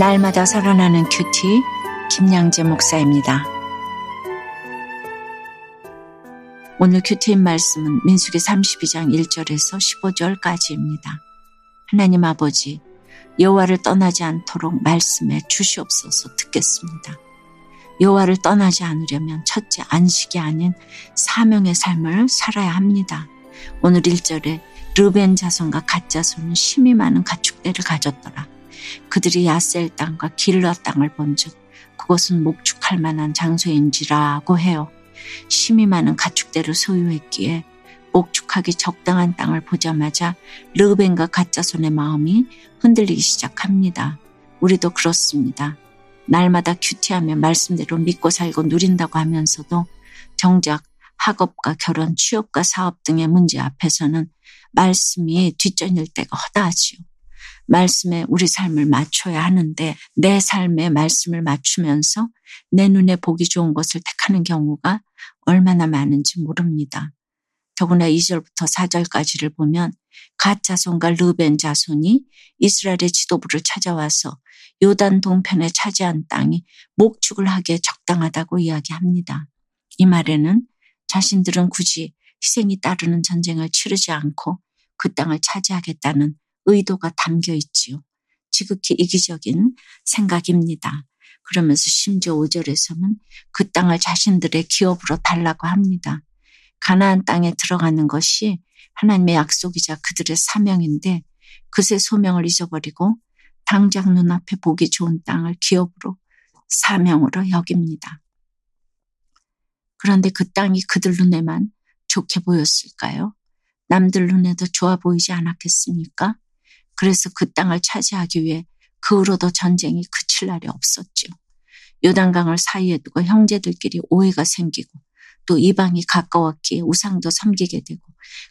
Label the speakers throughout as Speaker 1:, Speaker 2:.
Speaker 1: 날마다 살아나는 큐티 김양재 목사입니다. 오늘 큐티인 말씀은 민수기 32장 1절에서 15절까지입니다. 하나님 아버지 여호와를 떠나지 않도록 말씀해 주시옵소서 듣겠습니다. 여호와를 떠나지 않으려면 첫째 안식이 아닌 사명의 삶을 살아야 합니다. 오늘 1절에 르벤 자손과 갓 자손은 심히 많은 가축 떼를 가졌더라. 그들이 야셀 땅과 길라 땅을 본즉 그것은 목축할 만한 장소인지라고 해요. 심이 많은 가축대를 소유했기에 목축하기 적당한 땅을 보자마자 르벤과 가짜 손의 마음이 흔들리기 시작합니다. 우리도 그렇습니다. 날마다 큐티하며 말씀대로 믿고 살고 누린다고 하면서도 정작 학업과 결혼, 취업과 사업 등의 문제 앞에서는 말씀이 뒷전일 때가 허다하지요. 말씀에 우리 삶을 맞춰야 하는데 내 삶에 말씀을 맞추면서 내 눈에 보기 좋은 것을 택하는 경우가 얼마나 많은지 모릅니다. 더구나 2절부터 4절까지를 보면 갓 자손과 르벤 자손이 이스라엘의 지도부를 찾아와서 요단 동편에 차지한 땅이 목축을 하기에 적당하다고 이야기합니다. 이 말에는 자신들은 굳이 희생이 따르는 전쟁을 치르지 않고 그 땅을 차지하겠다는 의도가 담겨 있지요. 지극히 이기적인 생각입니다. 그러면서 심지어 5절에서는 그 땅을 자신들의 기업으로 달라고 합니다. 가나안 땅에 들어가는 것이 하나님의 약속이자 그들의 사명인데 그새 소명을 잊어버리고 당장 눈앞에 보기 좋은 땅을 기업으로 사명으로 여깁니다. 그런데 그 땅이 그들 눈에만 좋게 보였을까요? 남들 눈에도 좋아 보이지 않았겠습니까? 그래서 그 땅을 차지하기 위해 그 후로도 전쟁이 그칠 날이 없었죠. 요단강을 사이에 두고 형제들끼리 오해가 생기고 또 이방이 가까웠기에 우상도 섬기게 되고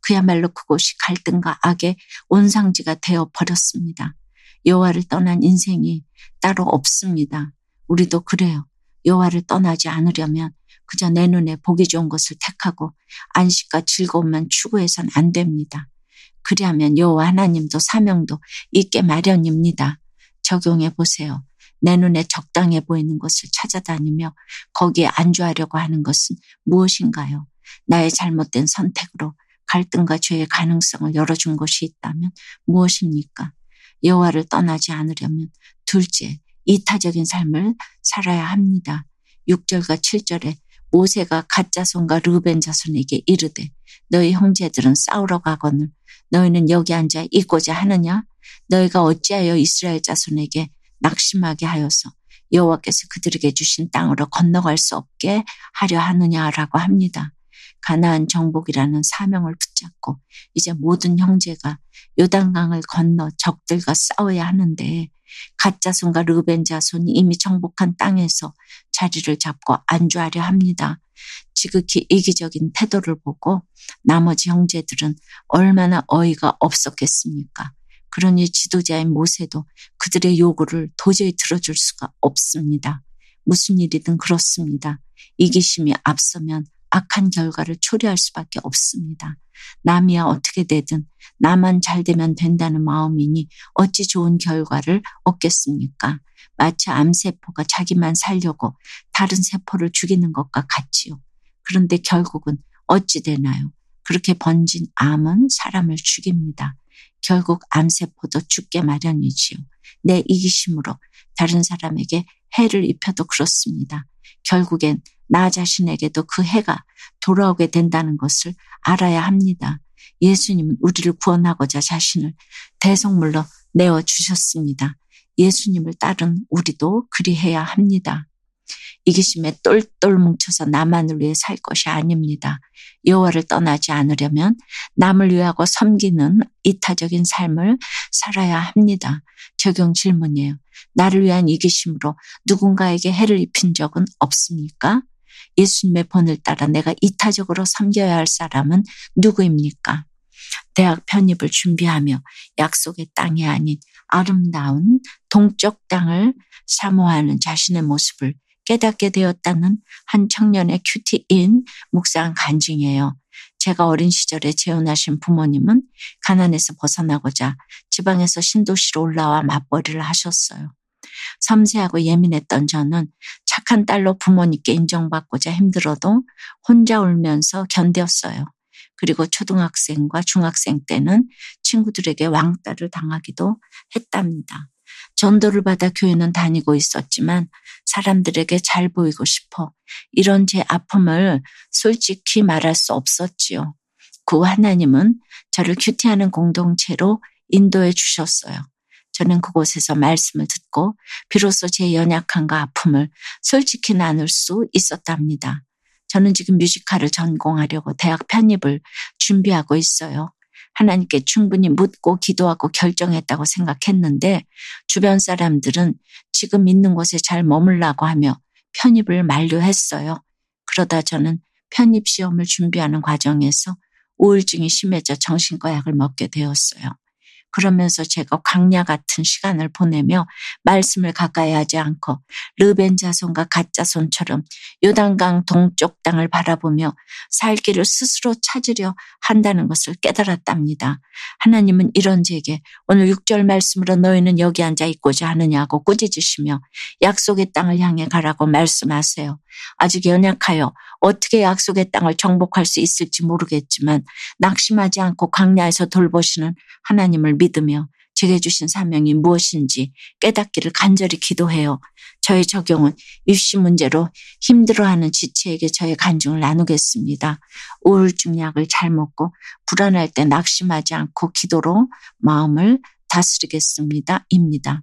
Speaker 1: 그야말로 그곳이 갈등과 악의 온상지가 되어 버렸습니다. 여호와를 떠난 인생이 따로 없습니다. 우리도 그래요. 여호와를 떠나지 않으려면 그저 내 눈에 보기 좋은 것을 택하고 안식과 즐거움만 추구해선 안 됩니다. 그리하면 여호와 하나님도 사명도 있게 마련입니다. 적용해 보세요. 내 눈에 적당해 보이는 것을 찾아다니며 거기에 안주하려고 하는 것은 무엇인가요? 나의 잘못된 선택으로 갈등과 죄의 가능성을 열어준 것이 있다면 무엇입니까? 여호와를 떠나지 않으려면 둘째, 이타적인 삶을 살아야 합니다. 6절과 7절에 모세가 가짜 손과 르벤 자손에게 이르되 너희 형제들은 싸우러 가거늘 너희는 여기 앉아 있고자 하느냐? 너희가 어찌하여 이스라엘 자손에게 낙심하게 하여서 여호와께서 그들에게 주신 땅으로 건너갈 수 없게 하려 하느냐라고 합니다. 가나안 정복이라는 사명을 붙잡고 이제 모든 형제가 요단강을 건너 적들과 싸워야 하는데 가짜손과 르벤 자손이 이미 정복한 땅에서 자리를 잡고 안주하려 합니다. 지극히 이기적인 태도를 보고 나머지 형제들은 얼마나 어이가 없었겠습니까? 그러니 지도자인 모세도 그들의 요구를 도저히 들어줄 수가 없습니다. 무슨 일이든 그렇습니다. 이기심이 앞서면 악한 결과를 초래할 수밖에 없습니다. 남이야 어떻게 되든 나만 잘 되면 된다는 마음이니 어찌 좋은 결과를 얻겠습니까? 마치 암세포가 자기만 살려고 다른 세포를 죽이는 것과 같지요. 그런데 결국은 어찌 되나요? 그렇게 번진 암은 사람을 죽입니다. 결국 암세포도 죽게 마련이지요. 내 이기심으로 다른 사람에게 해를 입혀도 그렇습니다. 결국엔 나 자신에게도 그 해가 돌아오게 된다는 것을 알아야 합니다. 예수님은 우리를 구원하고자 자신을 대성물로 내어 주셨습니다. 예수님을 따른 우리도 그리해야 합니다. 이기심에 똘똘 뭉쳐서 나만을 위해 살 것이 아닙니다. 여호와를 떠나지 않으려면 남을 위하고 섬기는 이타적인 삶을 살아야 합니다. 적용 질문이에요. 나를 위한 이기심으로 누군가에게 해를 입힌 적은 없습니까? 예수님의 본을 따라 내가 이타적으로 섬겨야 할 사람은 누구입니까? 대학 편입을 준비하며 약속의 땅이 아닌 아름다운 동쪽 땅을 사모하는 자신의 모습을 깨닫게 되었다는 한 청년의 큐티인 묵상 간증이에요. 제가 어린 시절에 재혼하신 부모님은 가난에서 벗어나고자 지방에서 신도시로 올라와 맞벌이를 하셨어요. 섬세하고 예민했던 저는 착한 딸로 부모님께 인정받고자 힘들어도 혼자 울면서 견뎠어요. 그리고 초등학생과 중학생 때는 친구들에게 왕따를 당하기도 했답니다. 전도를 받아 교회는 다니고 있었지만 사람들에게 잘 보이고 싶어 이런 제 아픔을 솔직히 말할 수 없었지요. 그 하나님은 저를 큐티하는 공동체로 인도해 주셨어요. 저는 그곳에서 말씀을 듣고 비로소 제 연약함과 아픔을 솔직히 나눌 수 있었답니다. 저는 지금 뮤지컬을 전공하려고 대학 편입을 준비하고 있어요. 하나님께 충분히 묻고 기도하고 결정했다고 생각했는데 주변 사람들은 지금 있는 곳에 잘 머물라고 하며 편입을 만료했어요. 그러다 저는 편입 시험을 준비하는 과정에서 우울증이 심해져 정신과 약을 먹게 되었어요. 그러면서 제가 광야 같은 시간을 보내며 말씀을 가까이 하지 않고 르벤 자손과 갓 자손처럼 요단강 동쪽 땅을 바라보며 살 길을 스스로 찾으려 한다는 것을 깨달았답니다. 하나님은 이런 제게 오늘 6절 말씀으로 너희는 여기 앉아 있고자 하느냐고 꾸짖으시며 약속의 땅을 향해 가라고 말씀하세요. 아직 연약하여 어떻게 약속의 땅을 정복할 수 있을지 모르겠지만 낙심하지 않고 광야에서 돌보시는 하나님을 믿으며 제게 주신 사명이 무엇인지 깨닫기를 간절히 기도해요. 저의 적용은 입시 문제로 힘들어하는 지체에게 저의 간증을 나누겠습니다. 우울증 약을 잘 먹고 불안할 때 낙심하지 않고 기도로 마음을 다스리겠습니다. 입니다.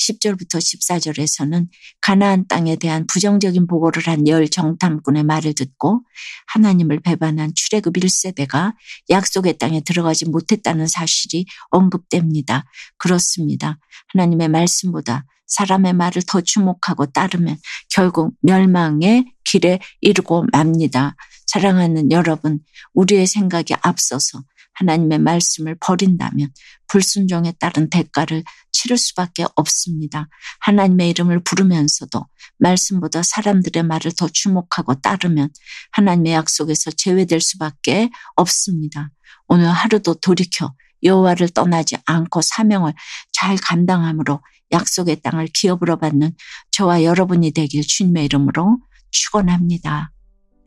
Speaker 1: 10절부터 14절에서는 가나안 땅에 대한 부정적인 보고를 한 열 정탐꾼의 말을 듣고 하나님을 배반한 출애굽 1세대가 약속의 땅에 들어가지 못했다는 사실이 언급됩니다. 그렇습니다. 하나님의 말씀보다 사람의 말을 더 주목하고 따르면 결국 멸망의 길에 이르고 맙니다. 사랑하는 여러분, 우리의 생각이 앞서서 하나님의 말씀을 버린다면 불순종에 따른 대가를 치를 수밖에 없습니다. 하나님의 이름을 부르면서도 말씀보다 사람들의 말을 더 주목하고 따르면 하나님의 약속에서 제외될 수밖에 없습니다. 오늘 하루도 돌이켜 여호와를 떠나지 않고 사명을 잘 감당함으로 약속의 땅을 기업으로 받는 저와 여러분이 되길 주님의 이름으로 축원합니다.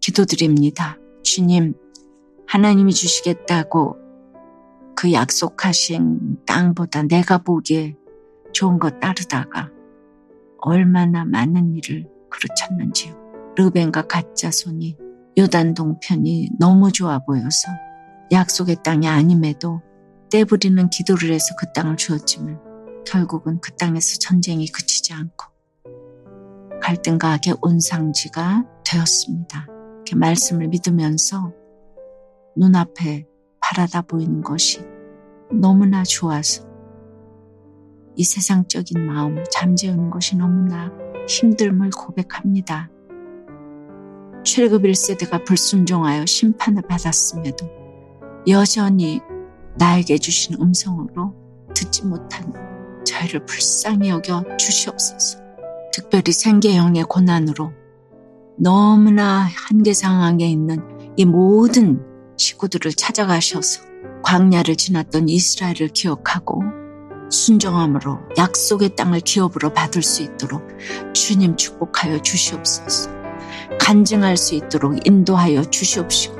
Speaker 1: 기도드립니다. 주님, 하나님이 주시겠다고 그 약속하신 땅보다 내가 보기에 좋은 것 따르다가 얼마나 많은 일을 그르쳤는지요. 르벤과 가짜 손이 요단 동편이 너무 좋아 보여서 약속의 땅이 아님에도 떼부리는 기도를 해서 그 땅을 주었지만 결국은 그 땅에서 전쟁이 그치지 않고 갈등과 악의 온상지가 되었습니다. 이렇게 말씀을 믿으면서 눈앞에 바라다 보이는 것이 너무나 좋아서 이 세상적인 마음을 잠재우는 것이 너무나 힘듦을 고백합니다. 출애굽 1세대가 불순종하여 심판을 받았음에도 여전히 나에게 주신 음성으로 듣지 못한 저희를 불쌍히 여겨 주시옵소서. 특별히 생계형의 고난으로 너무나 한계 상황에 있는 이 모든 식구들을 찾아가셔서 광야를 지났던 이스라엘을 기억하고 순정함으로 약속의 땅을 기업으로 받을 수 있도록 주님 축복하여 주시옵소서. 간증할 수 있도록 인도하여 주시옵시고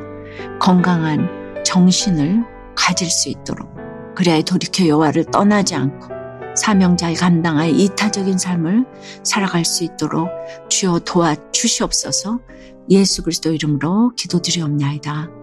Speaker 1: 건강한 정신을 가질 수 있도록 그래야 돌이켜 여호와를 떠나지 않고 사명자의 감당하여 이타적인 삶을 살아갈 수 있도록 주여 도와 주시옵소서 예수 그리스도 이름으로 기도드리옵나이다.